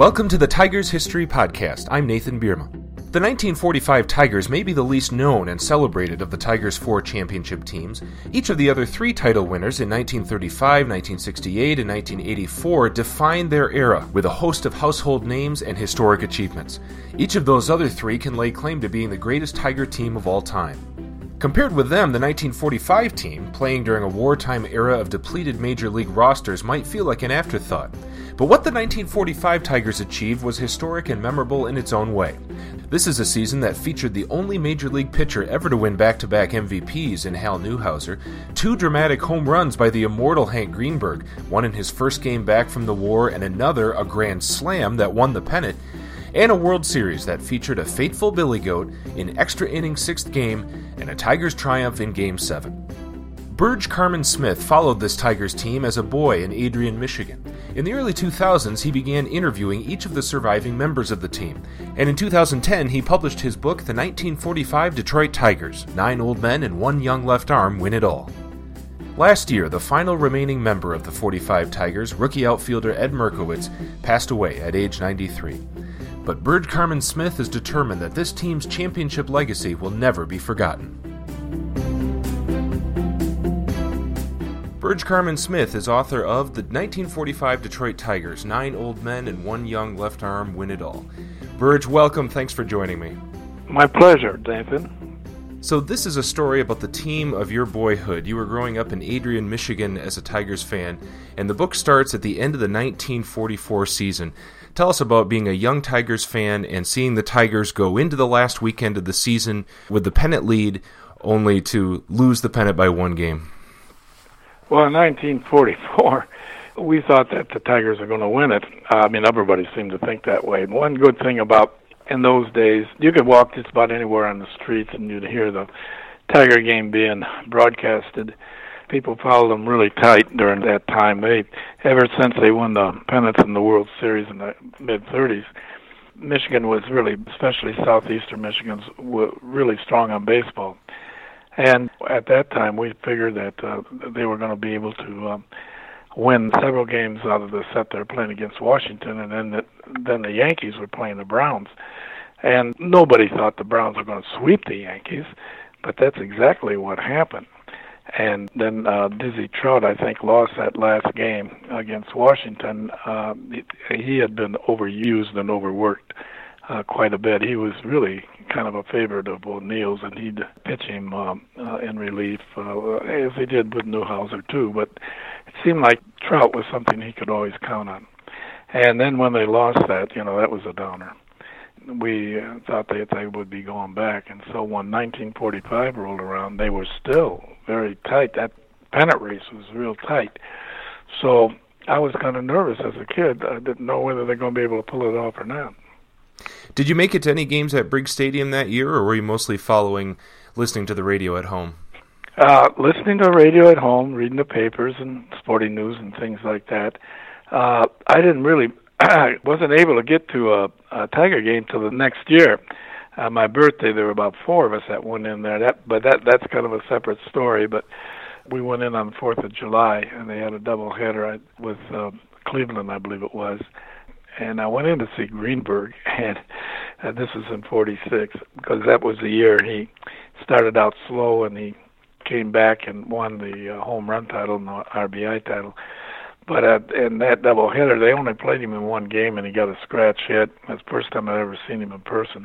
Welcome to the Tigers History Podcast. I'm Nathan Bierma. The 1945 Tigers may be the least known and celebrated of the Tigers' four championship teams. Each of the other three title winners in 1935, 1968, and 1984 defined their era with a host of household names and historic achievements. Each of those other three can lay claim to being the greatest Tiger team of all time. Compared with them, the 1945 team, playing during a wartime era of depleted major league rosters, might feel like an afterthought. But what the 1945 Tigers achieved was historic and memorable in its own way. This is a season that featured the only major league pitcher ever to win back to back MVPs in Hal Newhouser, two dramatic home runs by the immortal Hank Greenberg, one in his first game back from the war, and another, a grand slam, that won the pennant and a World Series that featured a fateful Billy Goat in extra inning sixth game and a Tigers triumph in Game 7. Burge Carmon Smith followed this Tigers team as a boy in Adrian, Michigan. In the early 2000s, he began interviewing each of the surviving members of the team, and in 2010, he published his book, The 1945 Detroit Tigers Nine Old Men and One Young Left Arm Win It All. Last year, the final remaining member of the 45 Tigers, rookie outfielder Ed Mierkowicz, passed away at age 93 but Burge Carmon Smith is determined that this team's championship legacy will never be forgotten. Burge Carmon Smith is author of The 1945 Detroit Tigers Nine Old Men and One Young Left Arm Win It All. Burge, welcome. Thanks for joining me. My pleasure, Nathan. So, this is a story about the team of your boyhood. You were growing up in Adrian, Michigan as a Tigers fan, and the book starts at the end of the 1944 season. Tell us about being a young Tigers fan and seeing the Tigers go into the last weekend of the season with the pennant lead, only to lose the pennant by one game. Well, in 1944, we thought that the Tigers were going to win it. I mean, everybody seemed to think that way. One good thing about in those days, you could walk just about anywhere on the streets and you'd hear the Tiger game being broadcasted people followed them really tight during that time. They ever since they won the pennants in the World Series in the mid 30s, Michigan was really, especially southeastern Michigan's, were really strong on baseball. And at that time, we figured that uh, they were going to be able to um, win several games out of the set they're playing against Washington, and then the, then the Yankees were playing the Browns. And nobody thought the Browns were going to sweep the Yankees, but that's exactly what happened. And then uh, Dizzy Trout, I think, lost that last game against Washington. Uh, he had been overused and overworked uh, quite a bit. He was really kind of a favorite of O'Neill's, and he'd pitch him um, uh, in relief, uh, as he did with Newhouser too. But it seemed like Trout was something he could always count on. And then when they lost that, you know, that was a downer we uh, thought that they would be going back. And so when 1945 rolled around, they were still very tight. That pennant race was real tight. So I was kind of nervous as a kid. I didn't know whether they're going to be able to pull it off or not. Did you make it to any games at Briggs Stadium that year, or were you mostly following, listening to the radio at home? Uh, listening to the radio at home, reading the papers and sporting news and things like that. Uh, I didn't really wasn't able to get to a, a Tiger game till the next year. Uh, my birthday, there were about four of us that went in there. That, but that that's kind of a separate story. But we went in on the Fourth of July, and they had a double header with uh, Cleveland, I believe it was. And I went in to see Greenberg, and uh, this was in '46 because that was the year he started out slow, and he came back and won the uh, home run title and the RBI title. But uh, in that doubleheader, they only played him in one game, and he got a scratch hit. That's the first time I'd ever seen him in person.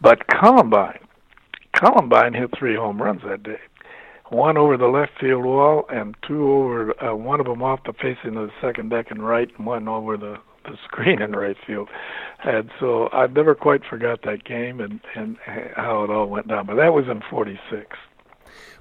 But Cullenbine, Cullenbine hit three home runs that day. One over the left field wall, and two over uh, one of them off the facing of the second deck and right, and one over the the screen in right field. And so I've never quite forgot that game and and how it all went down. But that was in '46.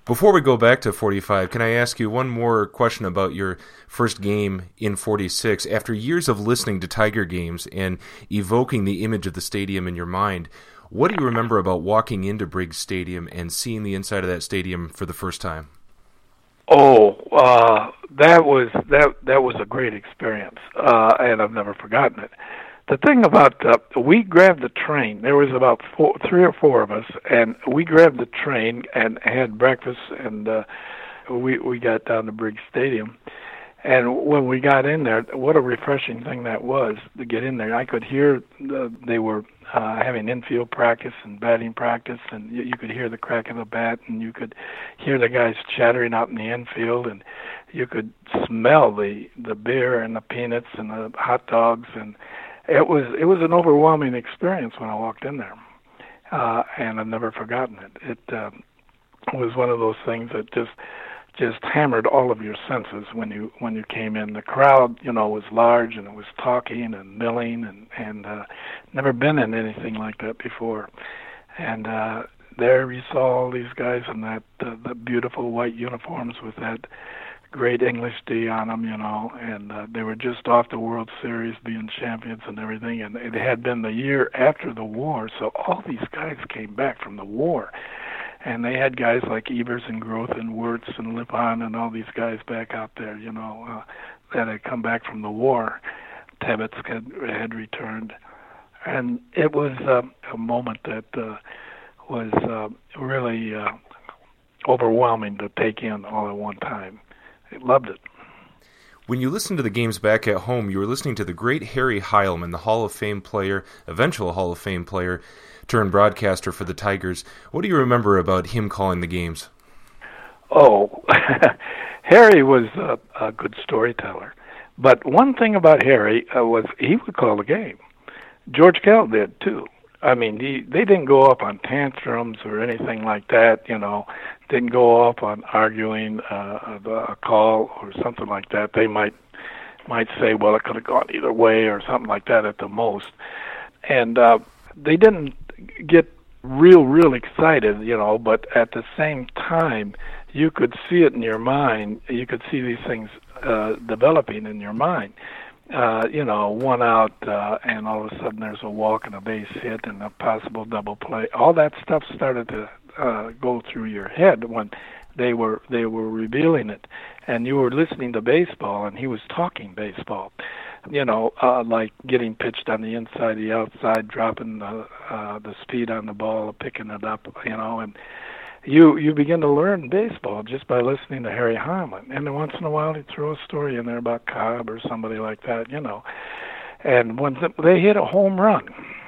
Before we go back to 45, can I ask you one more question about your first game in 46? After years of listening to Tiger games and evoking the image of the stadium in your mind, what do you remember about walking into Briggs Stadium and seeing the inside of that stadium for the first time? Oh, uh, that was that that was a great experience, uh, and I've never forgotten it the thing about uh, we grabbed the train. There was about four, three or four of us, and we grabbed the train and had breakfast, and uh, we we got down to Briggs Stadium, And when we got in there, what a refreshing thing that was to get in there. I could hear the, they were uh, having infield practice and batting practice, and you, you could hear the crack of the bat, and you could hear the guys chattering out in the infield, and you could smell the the beer and the peanuts and the hot dogs, and it was it was an overwhelming experience when I walked in there, uh, and I've never forgotten it. It uh, was one of those things that just just hammered all of your senses when you when you came in. The crowd, you know, was large and it was talking and milling and and uh, never been in anything like that before. And uh, there you saw all these guys in that uh, the beautiful white uniforms with that great English D on them, you know, and uh, they were just off the World Series being champions and everything. And it had been the year after the war, so all these guys came back from the war and they had guys like Evers and Groth and Wertz and Lipon and all these guys back out there, you know, uh, that had come back from the war. Tebbetts had, had returned, and it was uh, a moment that uh, was uh, really uh, overwhelming to take in all at one time. Loved it. When you listened to the games back at home, you were listening to the great Harry Heilmann, the Hall of Fame player, eventual Hall of Fame player, turned broadcaster for the Tigers. What do you remember about him calling the games? Oh, Harry was a, a good storyteller. But one thing about Harry uh, was he would call the game. George Kell did too. I mean, he, they didn't go up on tantrums or anything like that. You know, didn't go off on arguing uh, a call or something like that. They might might say, well, it could have gone either way or something like that at the most. And uh, they didn't get real, real excited, you know, but at the same time, you could see it in your mind. You could see these things uh, developing in your mind. Uh, you know, one out, uh, and all of a sudden there's a walk and a base hit and a possible double play. All that stuff started to uh, go through your head when they were they were revealing it, and you were listening to baseball, and he was talking baseball. You know, uh, like getting pitched on the inside, the outside, dropping the uh, the speed on the ball, picking it up, you know, and you you begin to learn baseball just by listening to Harry Heilmann, And then once in a while, he'd throw a story in there about Cobb or somebody like that, you know. And when they hit a home run,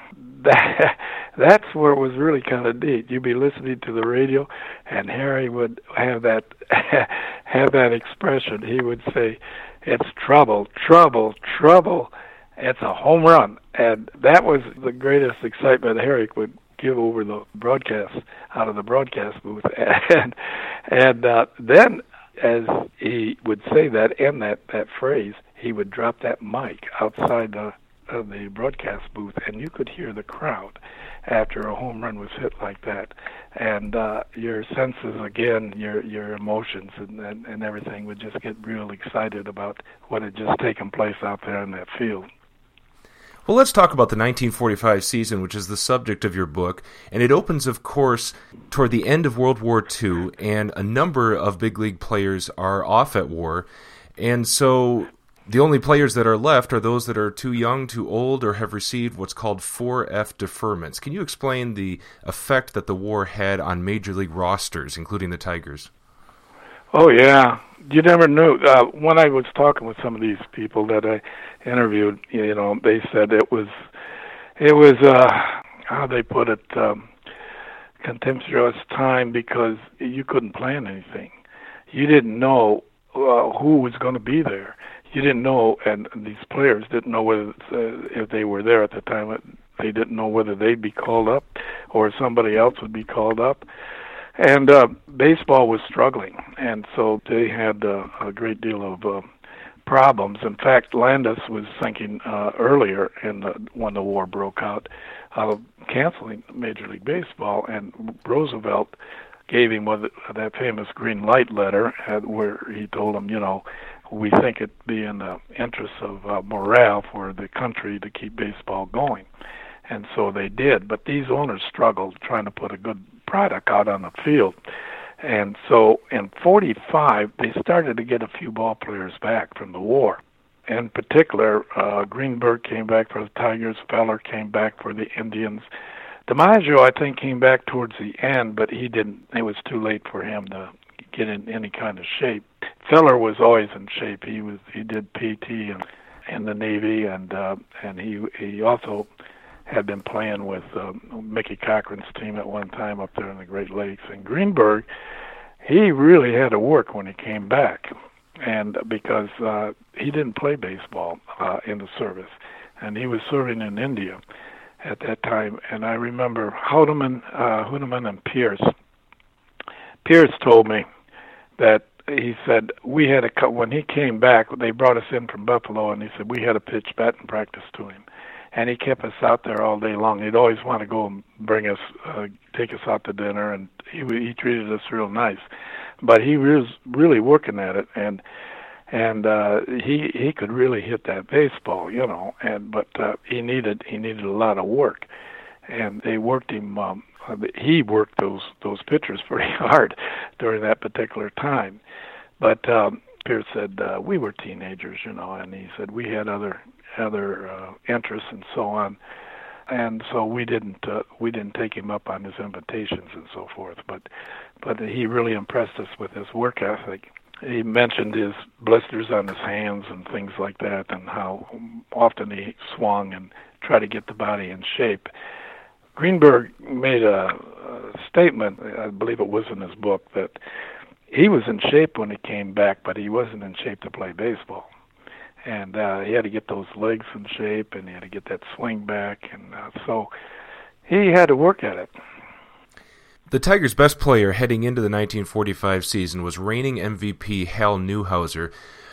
that that's where it was really kind of neat. You'd be listening to the radio, and Harry would have that have that expression. He would say, it's trouble, trouble, trouble. It's a home run. And that was the greatest excitement Harry would give over the broadcast out of the broadcast booth. And and uh, then as he would say that and that that phrase, he would drop that mic outside the of the broadcast booth, and you could hear the crowd after a home run was hit like that, and uh, your senses again, your your emotions and, and and everything would just get real excited about what had just taken place out there in that field. Well, let's talk about the 1945 season, which is the subject of your book. And it opens, of course, toward the end of World War II, and a number of big league players are off at war. And so the only players that are left are those that are too young, too old, or have received what's called 4F deferments. Can you explain the effect that the war had on major league rosters, including the Tigers? Oh yeah, you never knew. Uh, when I was talking with some of these people that I interviewed, you know, they said it was, it was uh, how they put it, um, contemptuous time because you couldn't plan anything. You didn't know uh, who was going to be there you didn't know, and these players didn't know whether uh, if they were there at the time. They didn't know whether they'd be called up or somebody else would be called up. And uh, baseball was struggling, and so they had uh, a great deal of uh, problems. In fact, Landis was thinking uh, earlier in the, when the war broke out of canceling Major League Baseball, and Roosevelt gave him that famous green light letter, where he told him, you know, we think it'd be in the interest of uh, morale for the country to keep baseball going. And so they did. But these owners struggled trying to put a good product out on the field. And so in 45, they started to get a few ball players back from the war. In particular, uh, Greenberg came back for the Tigers, Feller came back for the Indians. DiMaggio, I think, came back towards the end, but he didn't. It was too late for him to get in any kind of shape. Feller was always in shape. He was he did PT and in the Navy, and uh, and he he also had been playing with uh, Mickey Cochrane's team at one time up there in the Great Lakes. And Greenberg, he really had to work when he came back, and because uh, he didn't play baseball uh, in the service, and he was serving in India at that time. And I remember Houtteman, uh, Houtteman and Pierce. Pierce told me that he said we had a when he came back. They brought us in from Buffalo, and he said we had a pitch batting practice to him, and he kept us out there all day long. He'd always want to go and bring us, uh, take us out to dinner, and he he treated us real nice. But he was really working at it, and and uh, he he could really hit that baseball, you know. And but uh, he needed he needed a lot of work, and they worked him. Um, he worked those those pitchers pretty hard during that particular time. But um, Pierce said uh, we were teenagers, you know, and he said we had other other uh, interests and so on, and so we didn't uh, we didn't take him up on his invitations and so forth. But but he really impressed us with his work ethic. He mentioned his blisters on his hands and things like that, and how often he swung and tried to get the body in shape. Greenberg made a, a statement, I believe it was in his book, that he was in shape when he came back, but he wasn't in shape to play baseball. And uh, he had to get those legs in shape, and he had to get that swing back, and uh, so he had to work at it. The Tigers' best player heading into the 1945 season was reigning MVP Hal Newhouser.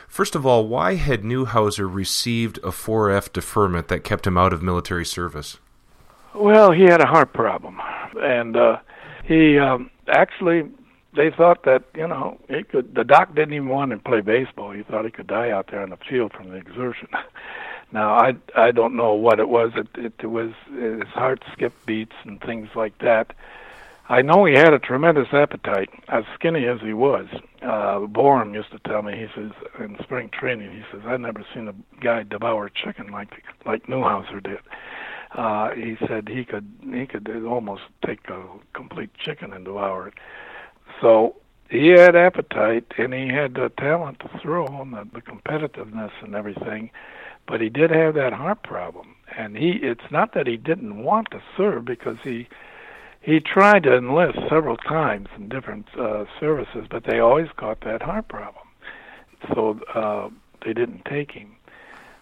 First of all, why had Newhouser received a 4F deferment that kept him out of military service? Well, he had a heart problem, and uh, he um, actually they thought that you know he could. The doc didn't even want him to play baseball. He thought he could die out there on the field from the exertion. now I I don't know what it was. It, it it was his heart skipped beats and things like that. I know he had a tremendous appetite, as skinny as he was. Uh, Borom used to tell me, he says, in spring training, he says, I've never seen a guy devour chicken like like Newhouser did uh, he said he could he could almost take a complete chicken and devour it. So he had appetite and he had the talent to throw and the, the competitiveness and everything, but he did have that heart problem. And he it's not that he didn't want to serve because he he tried to enlist several times in different uh, services, but they always caught that heart problem. So uh, they didn't take him.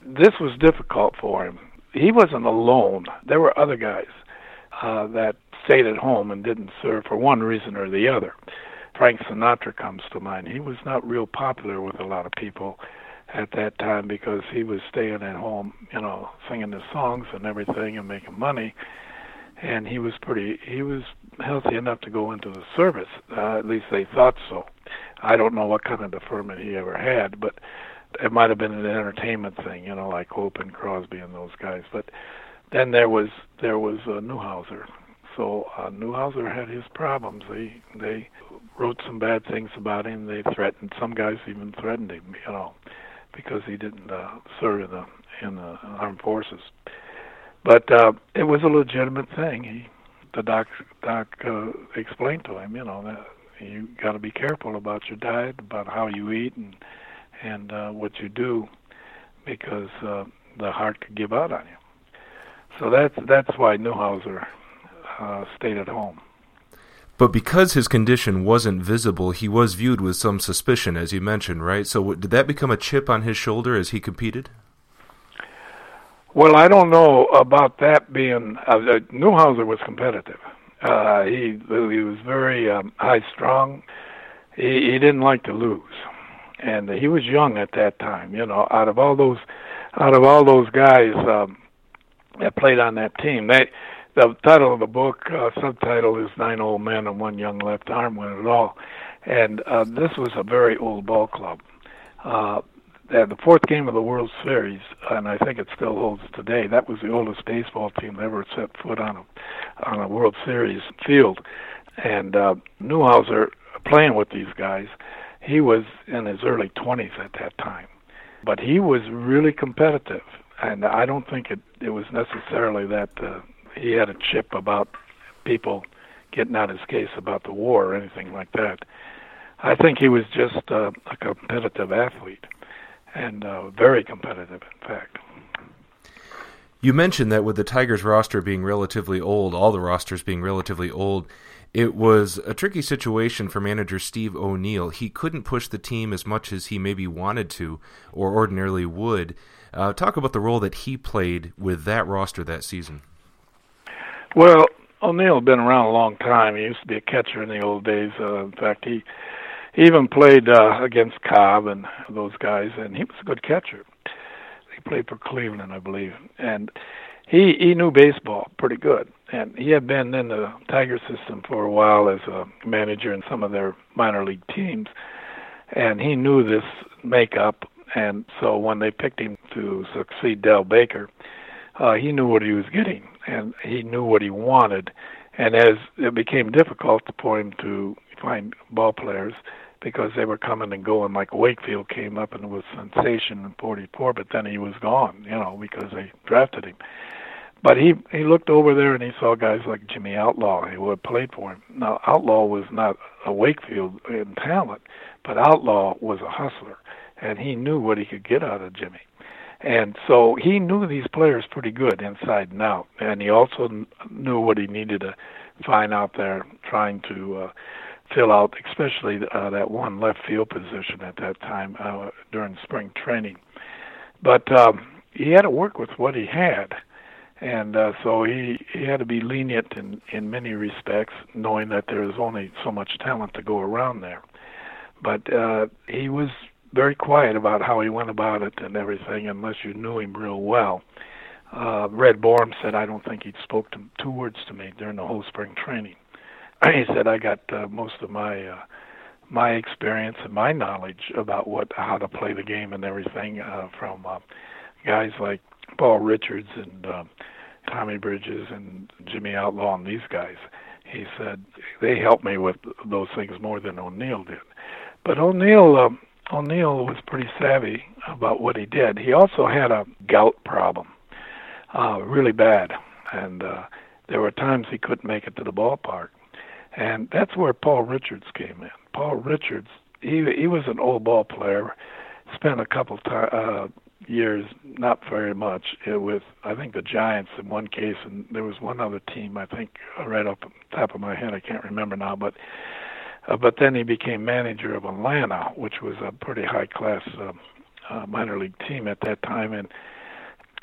This was difficult for him he wasn't alone. There were other guys uh, that stayed at home and didn't serve for one reason or the other. Frank Sinatra comes to mind. He was not real popular with a lot of people at that time because he was staying at home, you know, singing his songs and everything and making money. And he was pretty, he was healthy enough to go into the service. Uh, at least they thought so. I don't know what kind of deferment he ever had, but it might have been an entertainment thing, you know, like Hope and Crosby and those guys. But then there was there was uh, Newhouser. So uh, Newhouser had his problems. They they wrote some bad things about him. They threatened some guys even threatened him, you know, because he didn't uh, serve in the in the armed forces. But uh, it was a legitimate thing. He the doc doc uh, explained to him, you know, that you got to be careful about your diet, about how you eat, and and uh, what you do because uh, the heart could give out on you. So that's that's why Newhouser uh, stayed at home. But because his condition wasn't visible, he was viewed with some suspicion, as you mentioned, right? So did that become a chip on his shoulder as he competed? Well, I don't know about that being. Uh, uh Newhouser was competitive. Uh, he he was very um, high strung. He, he didn't like to lose and he was young at that time. You know, out of all those, out of all those guys um, that played on that team, they the title of the book uh, subtitle is Nine Old Men and One Young Left Arm Win It All, and uh, this was a very old ball club. Uh, the fourth game of the World Series, and I think it still holds today. That was the oldest baseball team that ever set foot on a on a World Series field, and uh, Newhouser playing with these guys he was in his early 20s at that time, but he was really competitive, and I don't think it it was necessarily that uh, he had a chip about people getting out his case about the war or anything like that. I think he was just uh, a competitive athlete, and uh, very competitive, in fact. You mentioned that with the Tigers roster being relatively old, all the rosters being relatively old, it was a tricky situation for manager Steve O'Neill. He couldn't push the team as much as he maybe wanted to or ordinarily would. Uh, talk about the role that he played with that roster that season. Well, O'Neill had been around a long time. He used to be a catcher in the old days. Uh, in fact, he, he even played uh, against Cobb and those guys, and he was a good catcher. He played for Cleveland, I believe, and he he knew baseball pretty good. And he had been in the Tiger system for a while as a manager in some of their minor league teams, and he knew this makeup. And so when they picked him to succeed Del Baker, uh, he knew what he was getting, and he knew what he wanted. And as it became difficult for him to find ball players, because they were coming and going. Like Wakefield came up and was sensation in '44, but then he was gone, you know, because they drafted him. But he he looked over there and he saw guys like Jimmy Outlaw who had played for him. Now Outlaw was not a Wakefield in talent, but Outlaw was a hustler, and he knew what he could get out of Jimmy. And so he knew these players pretty good inside and out, and he also knew what he needed to find out there, trying to uh, fill out, especially uh, that one left field position at that time uh, during spring training. But um, he had to work with what he had, and uh, so he he had to be lenient in in many respects, knowing that there was only so much talent to go around there. But uh, he was very quiet about how he went about it and everything, unless you knew him real well. Uh, Red Borom said, "I don't think he spoke to, two words to me during the whole spring training." he said I got uh, most of my uh, my experience and my knowledge about what how to play the game and everything uh, from uh, guys like Paul Richards and uh, Tommy Bridges and Jimmy Outlaw and these guys. He said they helped me with those things more than O'Neill did. But O'Neill um, O'Neill was pretty savvy about what he did. He also had a gout problem, uh, really bad, and uh, there were times he couldn't make it to the ballpark and that's where Paul Richards came in. Paul Richards, he he was an old ball player, spent a couple t- uh, years, not very much, uh, with I think the Giants in one case, and there was one other team I think uh, right off the top of my head I can't remember now, but uh, but then he became manager of Atlanta, which was a pretty high class uh, uh, minor league team at that time, and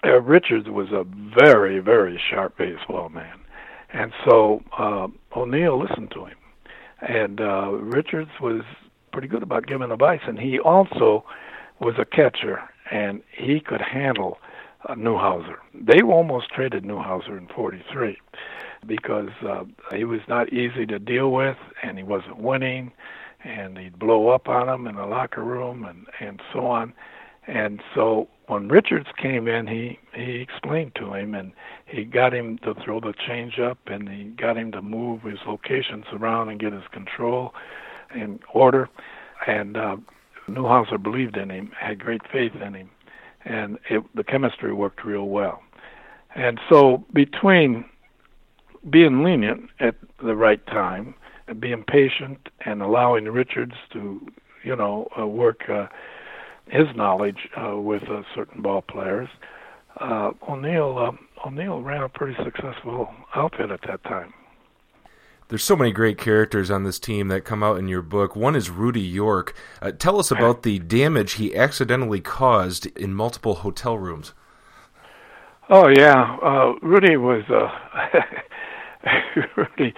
uh, Richards was a very very sharp baseball man. And so uh, O'Neill listened to him, and uh, Richards was pretty good about giving advice, and he also was a catcher, and he could handle uh, Newhouser. They almost traded Newhouser in '43 because uh, he was not easy to deal with, and he wasn't winning, and he'd blow up on him in the locker room, and and so on. And so when Richards came in, he he explained to him, and he got him to throw the change up, and he got him to move his locations around and get his control in order. And uh, Newhouser believed in him, had great faith in him, and it, the chemistry worked real well. And so between being lenient at the right time, and being patient, and allowing Richards to, you know, uh, work. Uh, his knowledge uh, with uh, certain ball players. Uh, O'Neill uh, O'Neill ran a pretty successful outfit at that time. There's so many great characters on this team that come out in your book. One is Rudy York. Uh, tell us about the damage he accidentally caused in multiple hotel rooms. Oh yeah, uh, Rudy was uh, Rudy.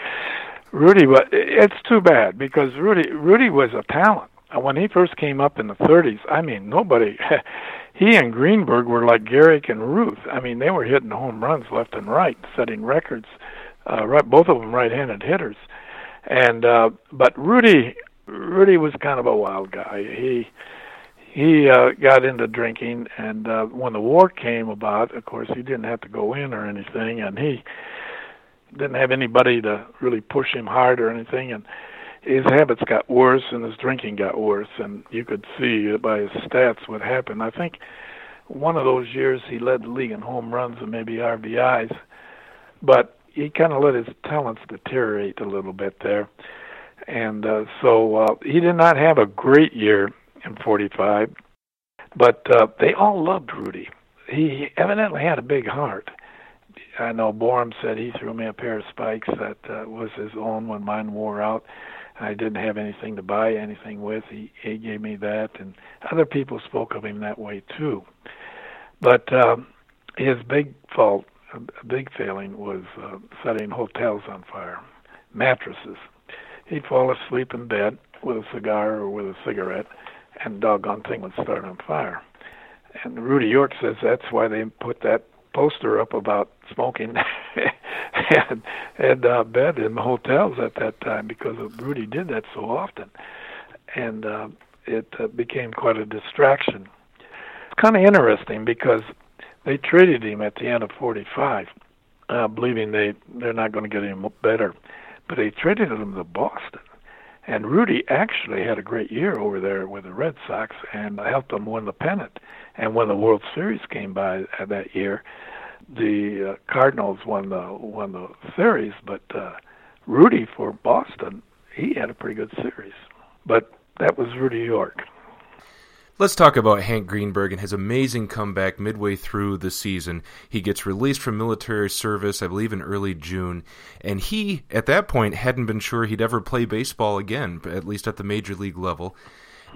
Rudy, but it's too bad because Rudy Rudy was a talent when he first came up in the 30s, I mean, nobody. he and Greenberg were like Gehrig and Ruth. I mean, they were hitting home runs left and right, setting records. Uh, right, both of them right-handed hitters. And uh, but Rudy, Rudy was kind of a wild guy. He he uh, got into drinking, and uh, when the war came about, of course, he didn't have to go in or anything, and he didn't have anybody to really push him hard or anything, and his habits got worse and his drinking got worse, and you could see by his stats what happened. I think one of those years he led the league in home runs and maybe RBIs, but he kind of let his talents deteriorate a little bit there. and uh, so uh, he did not have a great year in '45, but uh, they all loved Rudy. He evidently had a big heart. I know Borom said he threw me a pair of spikes that uh, was his own when mine wore out. I didn't have anything to buy anything with. He he gave me that, and other people spoke of him that way too. But um, his big fault, a big failing, was uh, setting hotels on fire, mattresses. He'd fall asleep in bed with a cigar or with a cigarette, and doggone thing would start on fire. And Rudy York says that's why they put that poster up about smoking and and uh, bed in the hotels at that time because Rudy did that so often, and uh, it uh, became quite a distraction. It's kind of interesting because they traded him at the end of '45, uh, believing they they're not going to get him better, but they traded him to Boston. And Rudy actually had a great year over there with the Red Sox and helped them win the pennant. And when the World Series came by that year, the uh, Cardinals won the won the series, but uh, Rudy for Boston, he had a pretty good series. But that was Rudy York. Let's talk about Hank Greenberg and his amazing comeback midway through the season. He gets released from military service, I believe, in early June, and he, at that point, hadn't been sure he'd ever play baseball again, at least at the major league level.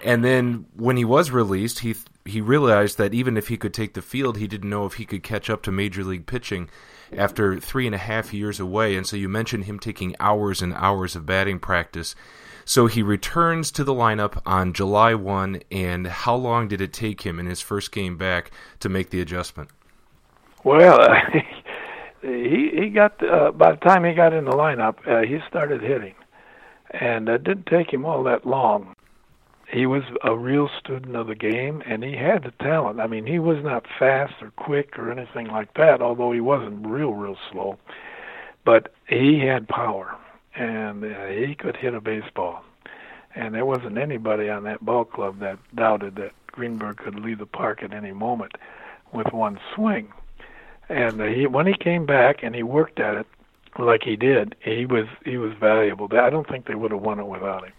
And then when he was released, he he realized that even if he could take the field, he didn't know if he could catch up to major league pitching after three and a half years away. And so you mentioned him taking hours and hours of batting practice. So he returns to the lineup on July 1, and how long did it take him in his first game back to make the adjustment? Well, uh, he he got uh, by the time he got in the lineup, uh, he started hitting, and it didn't take him all that long he was a real student of the game and he had the talent. I mean, he was not fast or quick or anything like that, although he wasn't real, real slow. But he had power and uh, he could hit a baseball. And there wasn't anybody on that ball club that doubted that Greenberg could leave the park at any moment with one swing. And uh, he, when he came back and he worked at it like he did, he was he was valuable. I don't think they would have won it without him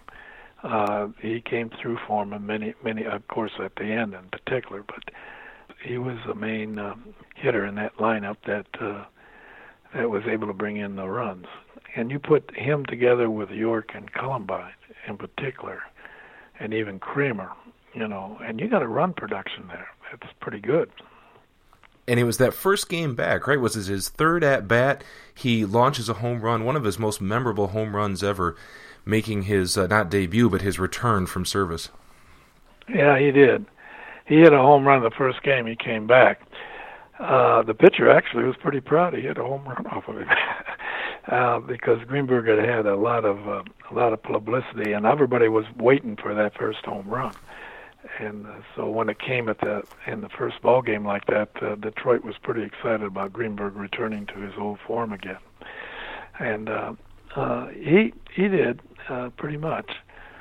uh, he came through for and many, many, of course, at the end in particular. But he was the main uh, hitter in that lineup that uh, that was able to bring in the runs. And you put him together with York and Cullenbine in particular, and even Cramer, you know, and you got a run production there. That's pretty good. And it was that first game back, right? Was his third at bat? He launches a home run, one of his most memorable home runs ever making his uh, not debut but his return from service. Yeah, he did. He hit a home run the first game he came back. Uh, the pitcher actually was pretty proud he hit a home run off of him uh, because Greenberg had had a lot of uh, a lot of publicity and everybody was waiting for that first home run. And uh, so when it came at the in the first ball game like that, uh, Detroit was pretty excited about Greenberg returning to his old form again. And uh, uh, he he did uh, pretty much.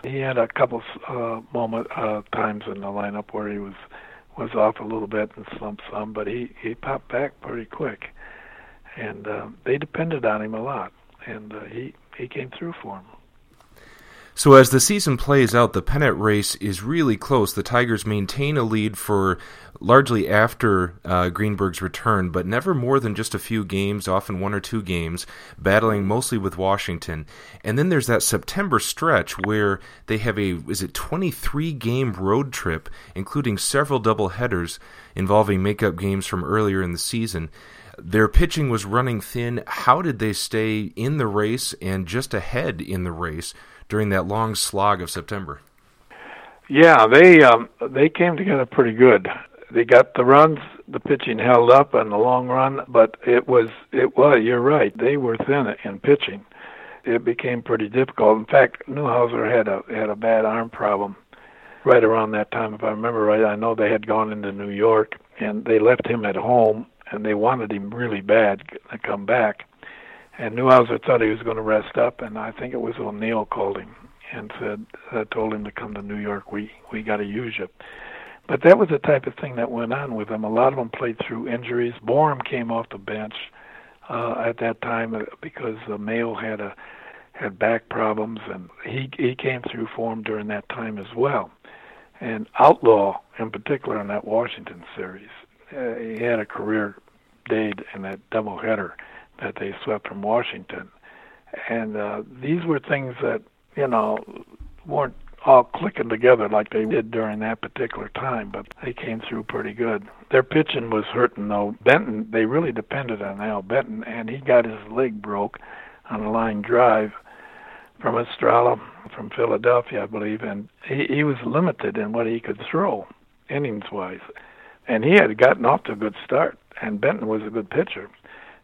He had a couple uh, moment uh, times in the lineup where he was was off a little bit and slumped some, but he he popped back pretty quick, and uh, they depended on him a lot, and uh, he he came through for them. So as the season plays out, the pennant race is really close. The Tigers maintain a lead for largely after uh, Greenberg's return, but never more than just a few games, often one or two games, battling mostly with Washington. And then there's that September stretch where they have a is it 23 game road trip, including several double headers involving makeup games from earlier in the season. Their pitching was running thin. How did they stay in the race and just ahead in the race? during that long slog of September. Yeah, they um, they came together pretty good. They got the runs, the pitching held up on the long run, but it was it was you're right. They were thin in pitching. It became pretty difficult. In fact, Newhouser had a had a bad arm problem right around that time, if I remember right. I know they had gone into New York and they left him at home, and they wanted him really bad to come back and Newhouser thought he was going to rest up, and I think it was O'Neill called him and said, uh, told him to come to New York. We we got to use you. But that was the type of thing that went on with them. A lot of them played through injuries. Borom came off the bench uh, at that time uh, because uh, Mayo had a had back problems, and he he came through form during that time as well. And Outlaw, in particular, in that Washington series, uh, he had a career day in that doubleheader that they swept from Washington, and uh, these were things that you know weren't all clicking together like they did during that particular time, but they came through pretty good. Their pitching was hurting though. Benton, they really depended on Al Benton, and he got his leg broke on a line drive from Estalella from Philadelphia, I believe, and he, he was limited in what he could throw innings wise. And he had gotten off to a good start, and Benton was a good pitcher.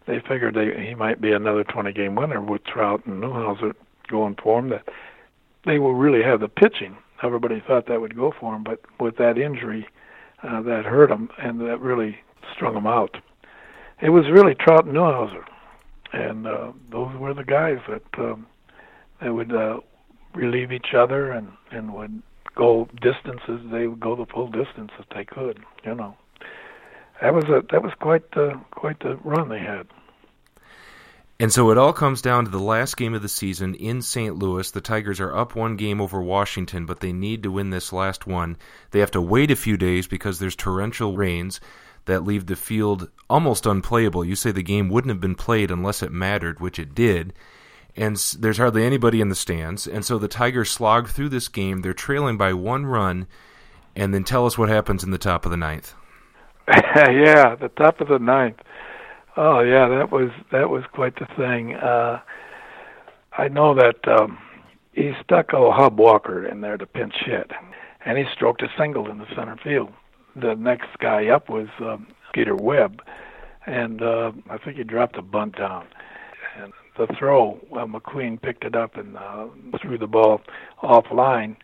They figured they, he might be another 20 game winner with Trout and Newhouser going for him. That they will really have the pitching. Everybody thought that would go for him, but with that injury, uh, that hurt him, and that really strung him out. It was really Trout and Newhouser, and uh, those were the guys that um, that would uh, relieve each other and and would go distances. They would go the full distance if they could. You know, that was a that was quite the quite the run they had. And so it all comes down to the last game of the season in St. Louis. The Tigers are up one game over Washington, but they need to win this last one. They have to wait a few days because there's torrential rains that leave the field almost unplayable. You say the game wouldn't have been played unless it mattered, which it did. And there's hardly anybody in the stands. And so the Tigers slog through this game. They're trailing by one run. And then tell us what happens in the top of the ninth. yeah, the top of the ninth. Oh yeah, that was that was quite the thing. Uh, I know that um, he stuck a Hub Walker in there to pinch hit, and he stroked a single in the center field. The next guy up was um, Skeeter Webb, and uh, I think he dropped a bunt down. And the throw, uh, McQuinn picked it up and uh, threw the ball offline,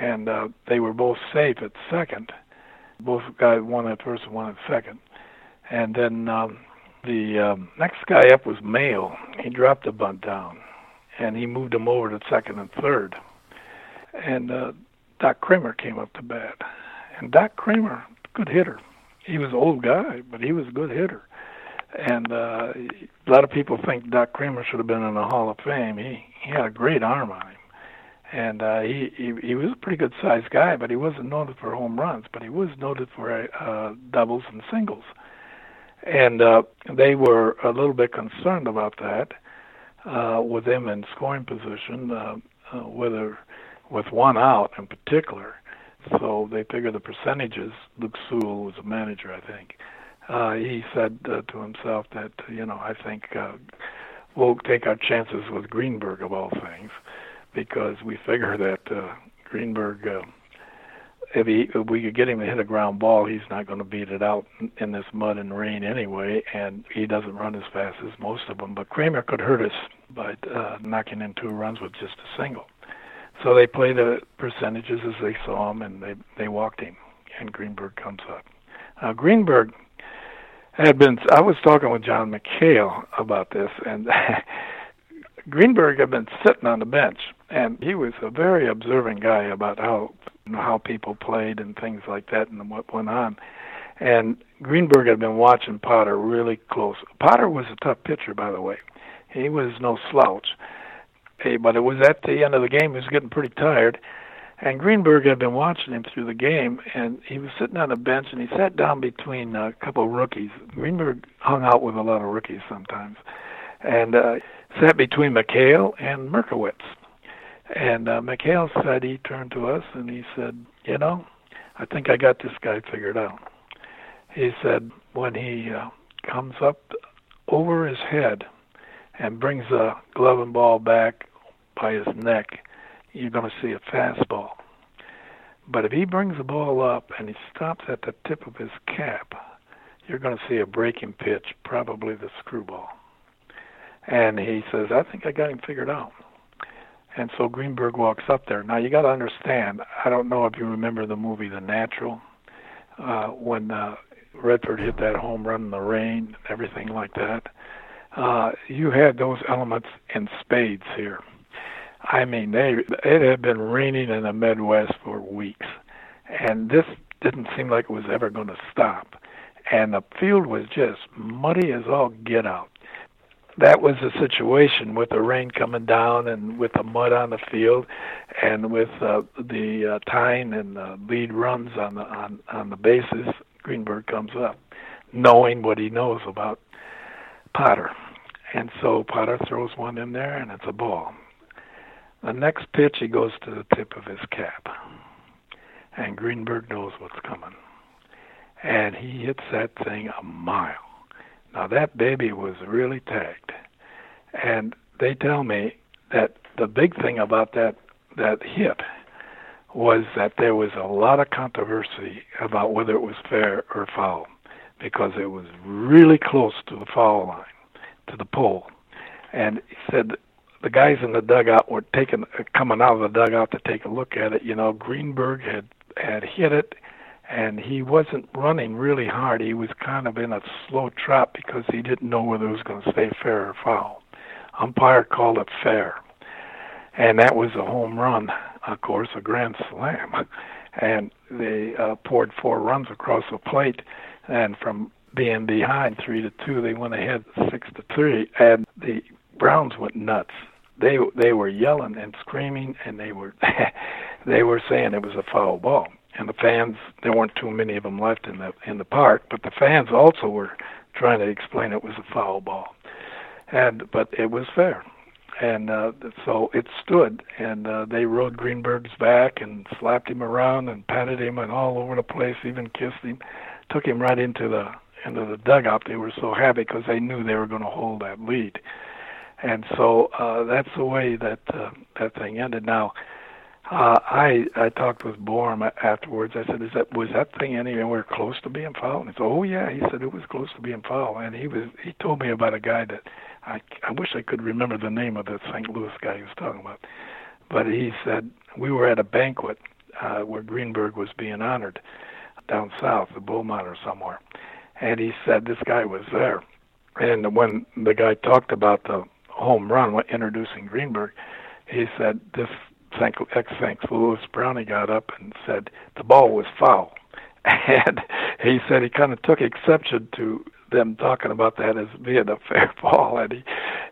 and uh, they were both safe at second. Both guys, one at first one at second. And then um, the um, next guy up was Mayo. He dropped a bunt down, and he moved him over to second and third. And uh, Doc Cramer came up to bat, and Doc Cramer, good hitter. He was an old guy, but he was a good hitter. And uh, a lot of people think Doc Cramer should have been in the Hall of Fame. He he had a great arm on him, and uh, he, he he was a pretty good sized guy, but he wasn't noted for home runs, but he was noted for uh, doubles and singles and uh, they were a little bit concerned about that uh, with him in scoring position, uh, uh, whether with one out in particular. So they figured the percentages. Luke Sewell was a manager, I think. He said uh, to himself that you know I think uh, we'll take our chances with Greenberg of all things, because we figure that uh, Greenberg. Uh, if he if we could get him to hit a ground ball, he's not going to beat it out in this mud and rain anyway, and he doesn't run as fast as most of them. But Cramer could hurt us by uh, knocking in two runs with just a single. So they played the percentages as they saw him, and they they walked him, and Greenberg comes up. Greenberg had been. I was talking with John McHale about this, and Greenberg had been sitting on the bench, and he was a very observant guy about how you know, how people played and things like that and what went on. And Greenberg had been watching Potter really close. Potter was a tough pitcher, by the way. He was no slouch. Hey, but it was at the end of the game. He was getting pretty tired. And Greenberg had been watching him through the game, and he was sitting on the bench, and he sat down between a couple of rookies. Greenberg hung out with a lot of rookies sometimes, and uh, sat between McHale and Mierkowicz. And uh, McHale said he turned to us and he said, "You know, I think I got this guy figured out." He said when he uh, comes up over his head and brings a glove and ball back by his neck, you're going to see a fastball. But if he brings the ball up and he stops at the tip of his cap, you're going to see a breaking pitch, probably the screwball. And he says, I think I got him figured out. And so Greenberg walks up there. Now you got to understand. I don't know if you remember the movie The Natural, uh, when uh, Redford hit that home run in the rain, everything like that. Uh, you had those elements in spades here. I mean, they it had been raining in the Midwest for weeks, and this didn't seem like it was ever going to stop. And the field was just muddy as all get out. that was the situation with the rain coming down and with the mud on the field, and with uh, the uh, tying and the lead runs on the on on the bases. Greenberg comes up, knowing what he knows about Potter, and so Potter throws one in there, and it's a ball. The next pitch, he goes to the tip of his cap, and Greenberg knows what's coming, and he hits that thing a mile. Now that baby was really tagged, and they tell me that the big thing about that that hit was that there was a lot of controversy about whether it was fair or foul because it was really close to the foul line, to the pole. And he said the guys in the dugout were taking coming out of the dugout to take a look at it. You know, Greenberg had had hit it and he wasn't running really hard. He was kind of in a slow trot because he didn't know whether it was going to stay fair or foul. Umpire called it fair, and that was a home run, of course, a grand slam. And they uh, poured four runs across the plate, and from being behind three to two, they went ahead six to three, and the Browns went nuts. They they were yelling and screaming, and they were they were saying it was a foul ball. And the fans there weren't too many of them left in the in the park but the fans also were trying to explain it was a foul ball. And but it was fair. And uh so it stood. And uh they rode greenberg's back and slapped him around and patted him and all over the place even kissed him took him right into the into the dugout. They were so happy because they knew they were going to hold that lead and so uh that's the way that uh, that thing ended now uh, I I talked with Borom afterwards. I said, "Is that was that thing anywhere close to being fouled?" And he said, "Oh yeah." He said it was close to being fouled, and he was he told me about a guy that I I wish I could remember the name of the St. Louis guy he was talking about, but he said we were at a banquet uh, where Greenberg was being honored down south, the Beaumont or somewhere, and he said this guy was there, and when the guy talked about the home run introducing Greenberg, he said this ex St. Louis Brownie got up and said the ball was foul, and he said he kind of took exception to them talking about that as being a fair ball, and he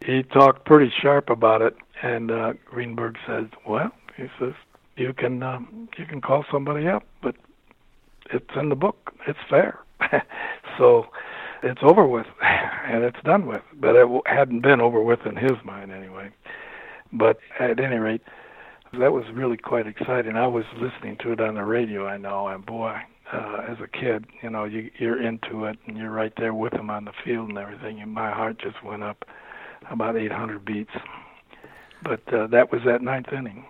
he talked pretty sharp about it. And uh, Greenberg says, "Well," he says, "you can um, you can call somebody up, but it's in the book. It's fair." so it's over with and it's done with. But it hadn't been over with in his mind anyway. But at any rate, that was really quite exciting. I was listening to it on the radio, I know, and boy, uh, as a kid, you know, you, you're into it and you're right there with them on the field and everything, and my heart just went up about 800 beats. But uh, that was that ninth inning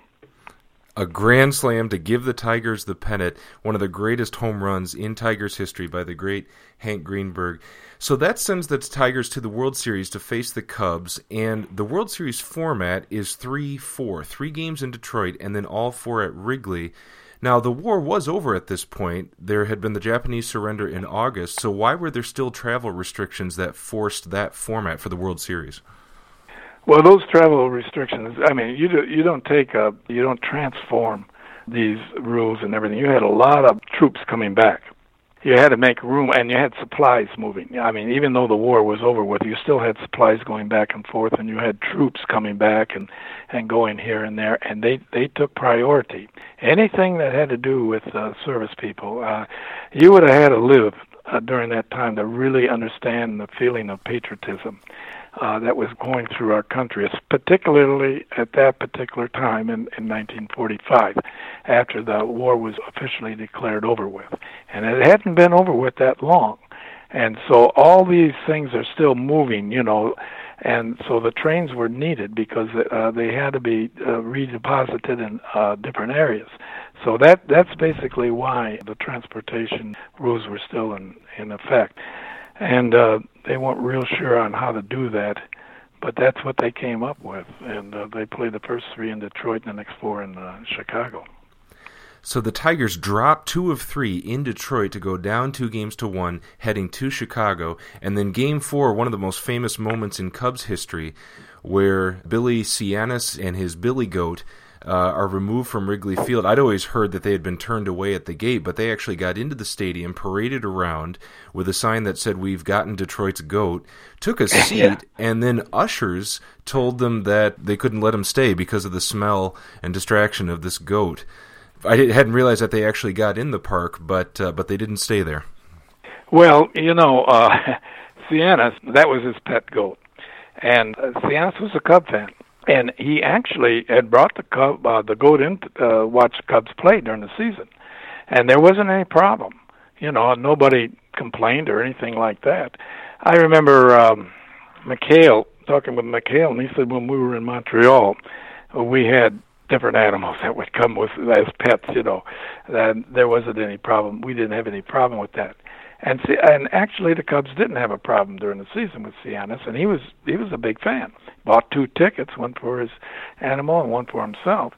a grand slam to give the Tigers the pennant, one of the greatest home runs in Tigers history by the great Hank Greenberg. So that sends the Tigers to the World Series to face the Cubs, and the World Series format is 3 4, three games in Detroit, and then all four at Wrigley. Now, the war was over at this point. There had been the Japanese surrender in August, so why were there still travel restrictions that forced that format for the World Series? Well, those travel restrictions. I mean, you do, you don't take a you don't transform these rules and everything. You had a lot of troops coming back. You had to make room, and you had supplies moving. I mean, even though the war was over with, you still had supplies going back and forth, and you had troops coming back and and going here and there, and they they took priority. Anything that had to do with uh, service people, uh, you would have had to live uh, during that time to really understand the feeling of patriotism uh, that was going through our country, particularly at that particular time in, in 1945, after the war was officially declared over with. And it hadn't been over with that long. And so all these things are still moving, you know, and so the trains were needed because uh, they had to be uh, redeposited in uh, different areas. So that that's basically why the transportation rules were still in in effect and uh, they weren't real sure on how to do that. But that's what they came up with, and uh, they played the first three in Detroit and the next four in uh, Chicago. So the Tigers dropped two of three in Detroit to go down two games to one, heading to Chicago. And then game four, one of the most famous moments in Cubs history, where Billy Sianis and his Billy Goat uh, are removed from Wrigley Field. I'd always heard that they had been turned away at the gate, but they actually got into the stadium, paraded around with a sign that said, We've gotten Detroit's goat, took a seat, yeah. and then ushers told them that they couldn't let them stay because of the smell and distraction of this goat. I hadn't realized that they actually got in the park, but uh, but they didn't stay there. Well, you know, uh, Sianis, that was his pet goat, and uh, Sianis was a Cub fan, and he actually had brought the Cub, uh, the goat in to uh, watch the Cubs play during the season, and there wasn't any problem. You know, nobody complained or anything like that. I remember um, McHale talking with McHale, and he said when we were in Montreal, we had different animals that would come with as pets, you know. And there wasn't any problem. We didn't have any problem with that. And see, and actually the Cubs didn't have a problem during the season with Sianis, and he was he was a big fan. Bought two tickets, one for his animal and one for himself.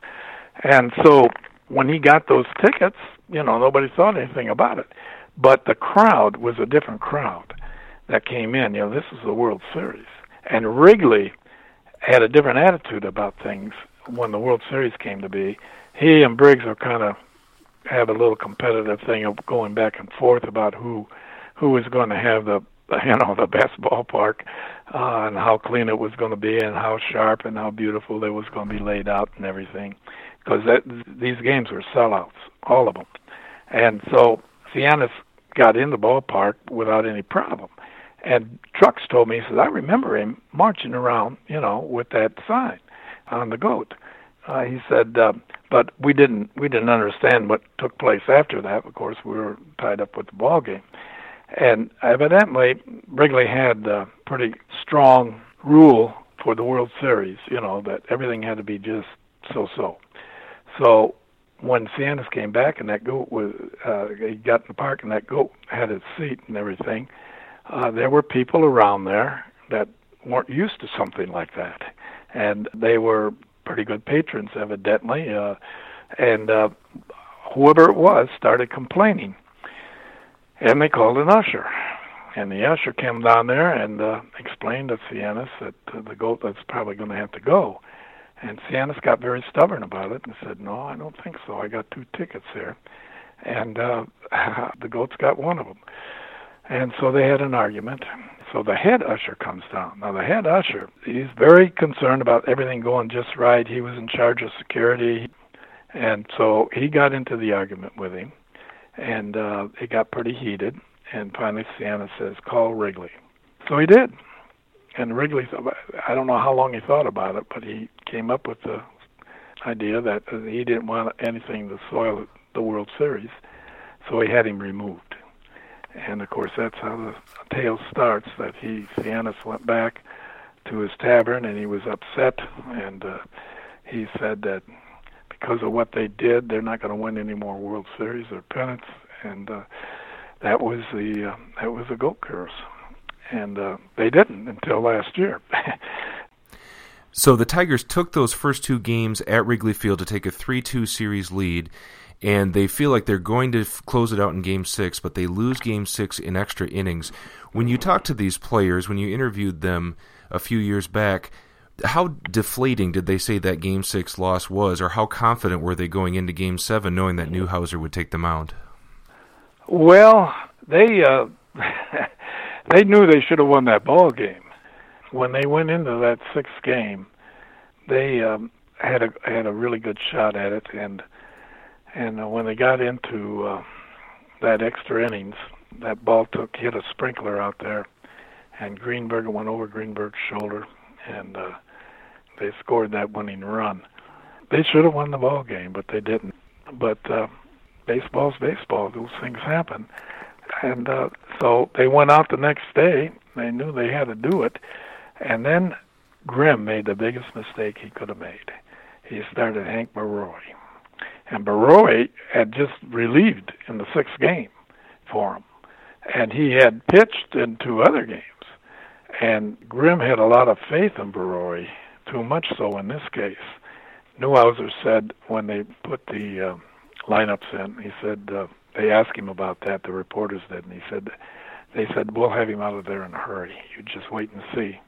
And so when he got those tickets, you know, nobody thought anything about it. But the crowd was a different crowd that came in. You know, this is the World Series. And Wrigley had a different attitude about things when the World Series came to be, he and Briggs are kind of have a little competitive thing of going back and forth about who who is going to have the you know the best ballpark uh, and how clean it was going to be and how sharp and how beautiful it was going to be laid out and everything. Because that these games were sellouts all of them and so Sianis got in the ballpark without any problem. And Trucks told me he says I remember him marching around you know with that sign on the goat. Uh, he said, uh, but we didn't we didn't understand what took place after that. Of course, we were tied up with the ball game, and evidently Wrigley had a pretty strong rule for the World Series. You know that everything had to be just so-so. So when Sianis came back and that goat was uh, he got in the park and that goat had its seat and everything, uh, there were people around there that weren't used to something like that and they were pretty good patrons, evidently. Uh, and uh, whoever it was started complaining, and they called an usher. And the usher came down there and uh, explained to Sianis that uh, the goat was probably going to have to go. And Sianis got very stubborn about it and said, "No, I don't think so. I got two tickets here." And uh, the goats got one of them. And so they had an argument. So the head usher comes down. Now, the head usher, he's very concerned about everything going just right. He was in charge of security. And so he got into the argument with him. And uh, it got pretty heated. And finally, Sianis says, call Wrigley. So he did. And Wrigley, I don't know how long he thought about it, but he came up with the idea that he didn't want anything to soil the World Series. So he had him removed and of course that's how the tale starts. That he Sianis went back to his tavern and he was upset, and uh, he said that because of what they did, they're not going to win any more World Series or pennants, and uh, that was the uh, that was the goat curse, and uh, they didn't until last year. so the Tigers took those first two games at Wrigley Field to take a three-two series lead and they feel like they're going to f- close it out in game six, but they lose game six in extra innings. When you talk to these players, when you interviewed them a few years back, how deflating did they say that game six loss was, or how confident were they going into game seven, knowing that Newhouser would take the mound? Well, they uh, they knew they should have won that ball game. When they went into that sixth game, they um, had a had a really good shot at it, and and uh, when they got into uh, that extra innings, that ball took hit a sprinkler out there, and Greenberg went over Greenberg's shoulder, and uh, they scored that winning run. They should have won the ball game, but they didn't. But uh, baseball's baseball; those things happen. And uh, so they went out the next day. They knew they had to do it, and then Grimm made the biggest mistake he could have made. He started Hank Borowy and Borowy had just relieved in the sixth game for him. And he had pitched in two other games. And Grimm had a lot of faith in Borowy, too much so in this case. Newhouser said when they put the uh, lineups in, he said uh, they asked him about that, the reporters did, and he said they said we'll have him out of there in a hurry. You just wait and see,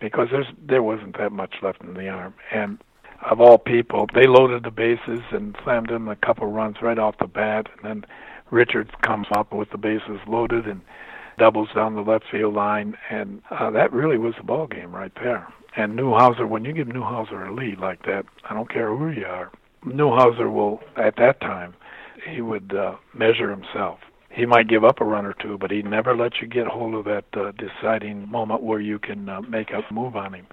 because there's there wasn't that much left in the arm, and of all people, they loaded the bases and slammed in a couple runs right off the bat, and then Richards comes up with the bases loaded and doubles down the left field line, and uh, that really was the ball game right there. And Newhouser, when you give Newhouser a lead like that, I don't care who you are, Newhouser will at that time he would uh, measure himself. He might give up a run or two, but he never let you get hold of that uh, deciding moment where you can uh, make a move on him,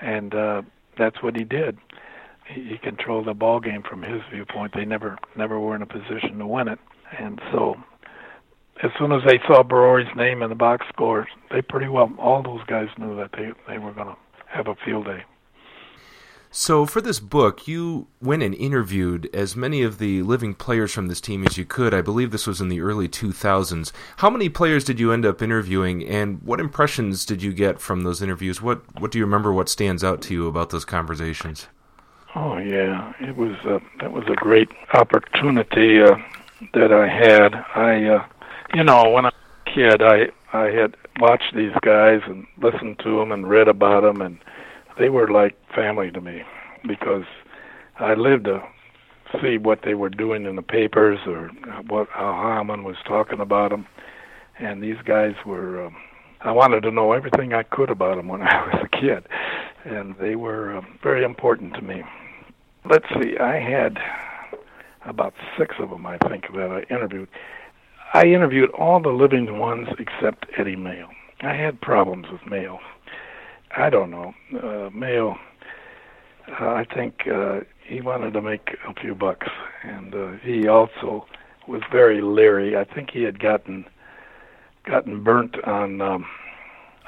and uh, that's what he did. He, he controlled the ball game from his viewpoint. They never never were in a position to win it, and so as soon as they saw Borowy's name in the box score, they pretty well all those guys knew that they they were going to have a field day. So, for this book, you went and interviewed as many of the living players from this team as you could. I believe this was in the early 2000s. How many players did you end up interviewing, and what impressions did you get from those interviews? What What do you remember? What stands out to you about those conversations? Oh yeah, it was uh, that was a great opportunity uh, that I had. I, uh, you know, when I was a kid, I I had watched these guys and listened to them and read about them and they were like family to me because I lived to see what they were doing in the papers or what how Heilmann was talking about them, and these guys were. Um, I wanted to know everything I could about them when I was a kid, and they were uh, very important to me. Let's see, I had about six of them, I think, that I interviewed. I interviewed all the living ones except Eddie Mayo. I had problems with Mayo I don't know. Uh, Mayo, uh, I think uh, he wanted to make a few bucks, and uh, he also was very leery. I think he had gotten gotten burnt on um,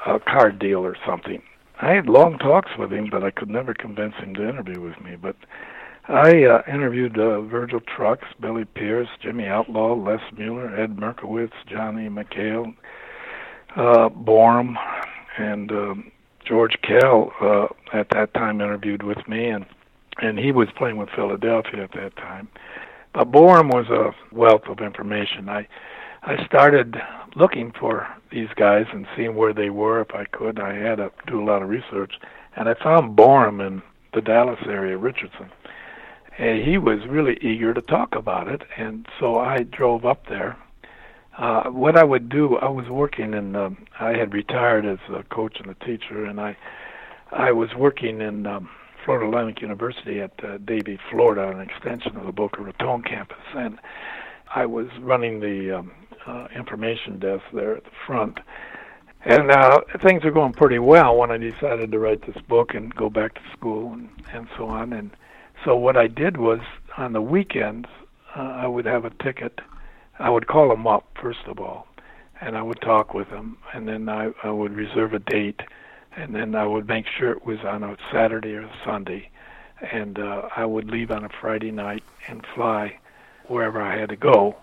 a card deal or something. I had long talks with him, but I could never convince him to interview with me. But I uh, interviewed uh, Virgil Trucks, Billy Pierce, Jimmy Outlaw, Les Mueller, Ed Mierkowicz, Johnny McHale, uh, Borom, and um, George Kell uh, at that time interviewed with me, and and he was playing with Philadelphia at that time. But Borom was a wealth of information. I I started looking for these guys and seeing where they were if I could. I had to do a lot of research, and I found Borom in the Dallas area, Richardson. And he was really eager to talk about it, and so I drove up there uh, what I would do, I was working in. Um, I had retired as a coach and a teacher, and I I was working in um, Florida Atlantic University at uh, Davie, Florida, an extension of the Boca Raton campus, and I was running the um, uh, information desk there at the front. And uh, things were going pretty well when I decided to write this book and go back to school and, and so on. And so what I did was on the weekends, uh, I would have a ticket I would call them up first of all, and I would talk with them, and then I, I would reserve a date, and then I would make sure it was on a Saturday or a Sunday, and uh, I would leave on a Friday night and fly wherever I had to go,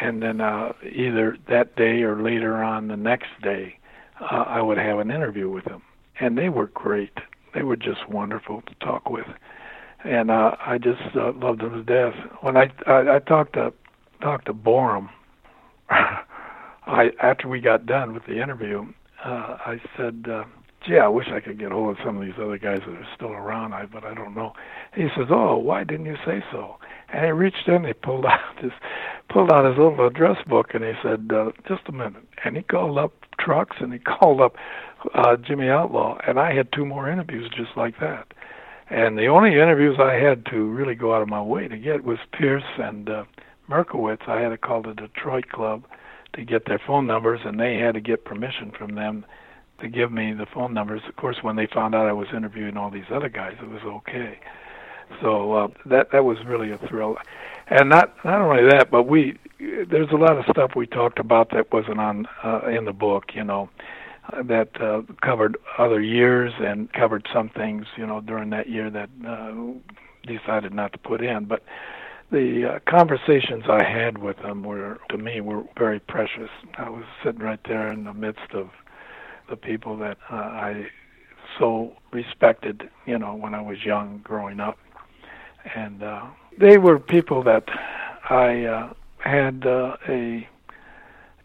and then uh, either that day or later on the next day, uh, I would have an interview with them, and they were great. They were just wonderful to talk with and uh, I just uh, loved them to death. When I I, I talked to Dr. Borom, I after we got done with the interview, uh, I said, uh, "Gee, I wish I could get hold of some of these other guys that are still around, I, but I don't know." He says, "Oh, why didn't you say so?" And he reached in, he pulled out his pulled out his little address book, and he said, uh, "Just a minute." And he called up Trucks, and he called up uh, Jimmy Outlaw, and I had two more interviews just like that. And the only interviews I had to really go out of my way to get was Pierce and uh, Mierkowicz, I had to call the Detroit club to get their phone numbers, and they had to get permission from them to give me the phone numbers. Of course, when they found out I was interviewing all these other guys, it was okay. So uh, that that was really a thrill, and not not only that, but we there's a lot of stuff we talked about that wasn't on uh, in the book, you know, that uh, covered other years and covered some things, you know, during that year that uh, decided not to put in, but the uh, conversations I had with them were, to me, were very precious. I was sitting right there in the midst of the people that uh, I so respected, you know, when I was young, growing up, and uh, they were people that I uh, had uh, a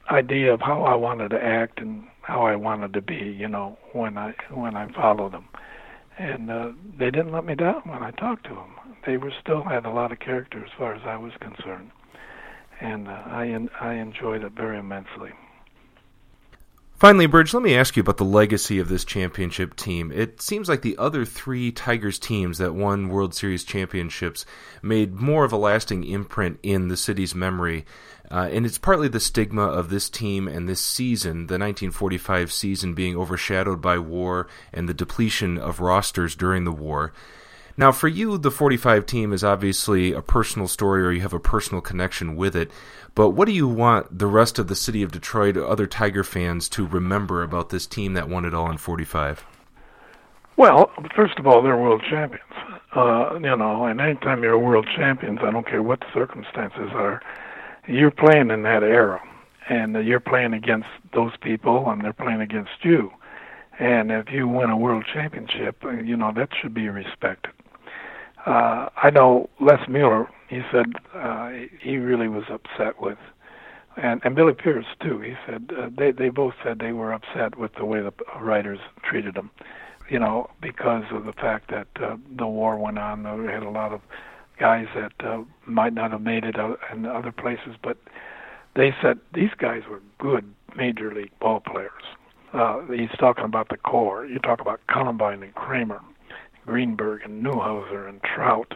idea of how I wanted to act and how I wanted to be, you know, when I when I followed them, and uh, they didn't let me down when I talked to them. They were still had a lot of character as far as I was concerned, and uh, I I enjoyed it very immensely. Finally, Burge, let me ask you about the legacy of this championship team. It seems like the other three Tigers teams that won World Series championships made more of a lasting imprint in the city's memory. Uh, and it's partly the stigma of this team and this season, the 1945 season, being overshadowed by war and the depletion of rosters during the war. Now, for you, the 45 team is obviously a personal story or you have a personal connection with it. But what do you want the rest of the city of Detroit, other Tiger fans, to remember about this team that won it all in 45? Well, first of all, they're world champions. Uh, you know, and anytime you're a world champions, I don't care what the circumstances are, you're playing in that era. And you're playing against those people, and they're playing against you. And if you win a world championship, you know, that should be respected uh, I know Les Mueller. He said uh, he really was upset with, and and Billy Pierce too. He said uh, they they both said they were upset with the way the writers treated them, you know, because of the fact that uh, the war went on. They had a lot of guys that uh, might not have made it in other places, but they said these guys were good major league ball players. Uh, he's talking about the core. You talk about Cullenbine and Cramer Greenberg and Newhouser and Trout.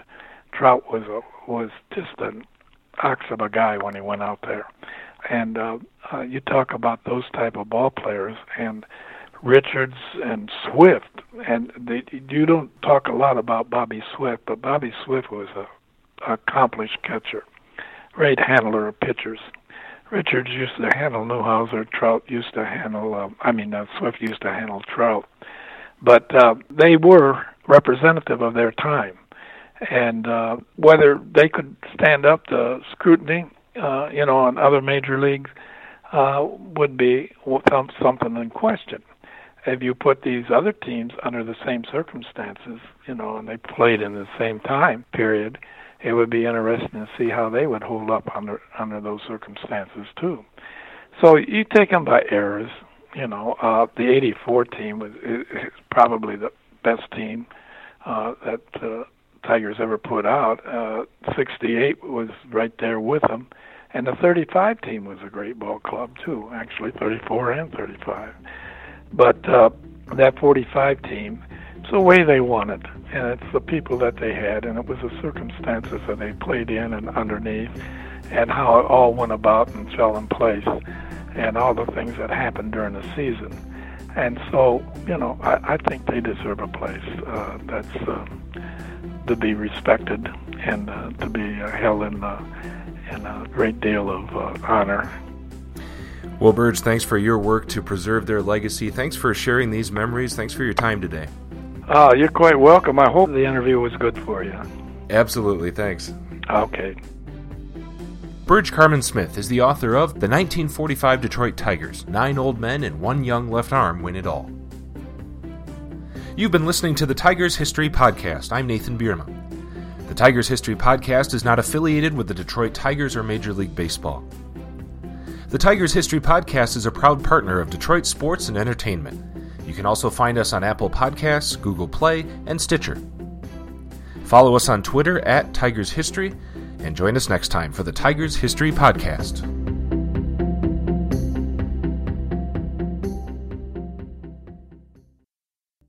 Trout was a, was just an ox of a guy when he went out there. And uh, uh, you talk about those type of ball players and Richards and Swift, and they, you don't talk a lot about Bobby Swift, but Bobby Swift was a accomplished catcher, great handler of pitchers. Richards used to handle Newhouser. Trout used to handle. Uh, I mean, uh, Swift used to handle Trout, but uh, they were representative of their time. And uh, whether they could stand up to scrutiny, uh, you know, on other major leagues, uh, would be something in question. If you put these other teams under the same circumstances, you know, and they played in the same time period, it would be interesting to see how they would hold up under under those circumstances too. So you take them by eras. You know, uh, the '84 team was is probably the best team uh, that uh, Tigers ever put out. Uh, 68 was right there with them. And the 35 team was a great ball club, too, actually, 34 and 35. But uh, that 45 team, it's the way they won it, and it's the people that they had, and it was the circumstances that they played in and underneath, and how it all went about and fell in place, and all the things that happened during the season. And so, you know, I, I think they deserve a place uh, that's uh, to be respected and uh, to be held in, uh, in a great deal of uh, honor. Well, Burge, thanks for your work to preserve their legacy. Thanks for sharing these memories. Thanks for your time today. Oh, you're quite welcome. I hope the interview was good for you. Absolutely. Thanks. Okay. Burge Carmon Smith is the author of The 1945 Detroit Tigers Nine Old Men and One Young Left Arm Win It All. You've been listening to the Tigers History Podcast. I'm Nathan Bierma. The Tigers History Podcast is not affiliated with the Detroit Tigers or Major League Baseball. The Tigers History Podcast is a proud partner of Detroit Sports and Entertainment. You can also find us on Apple Podcasts, Google Play, and Stitcher. Follow us on Twitter at Tigers History and join us next time for the Tigers History Podcast.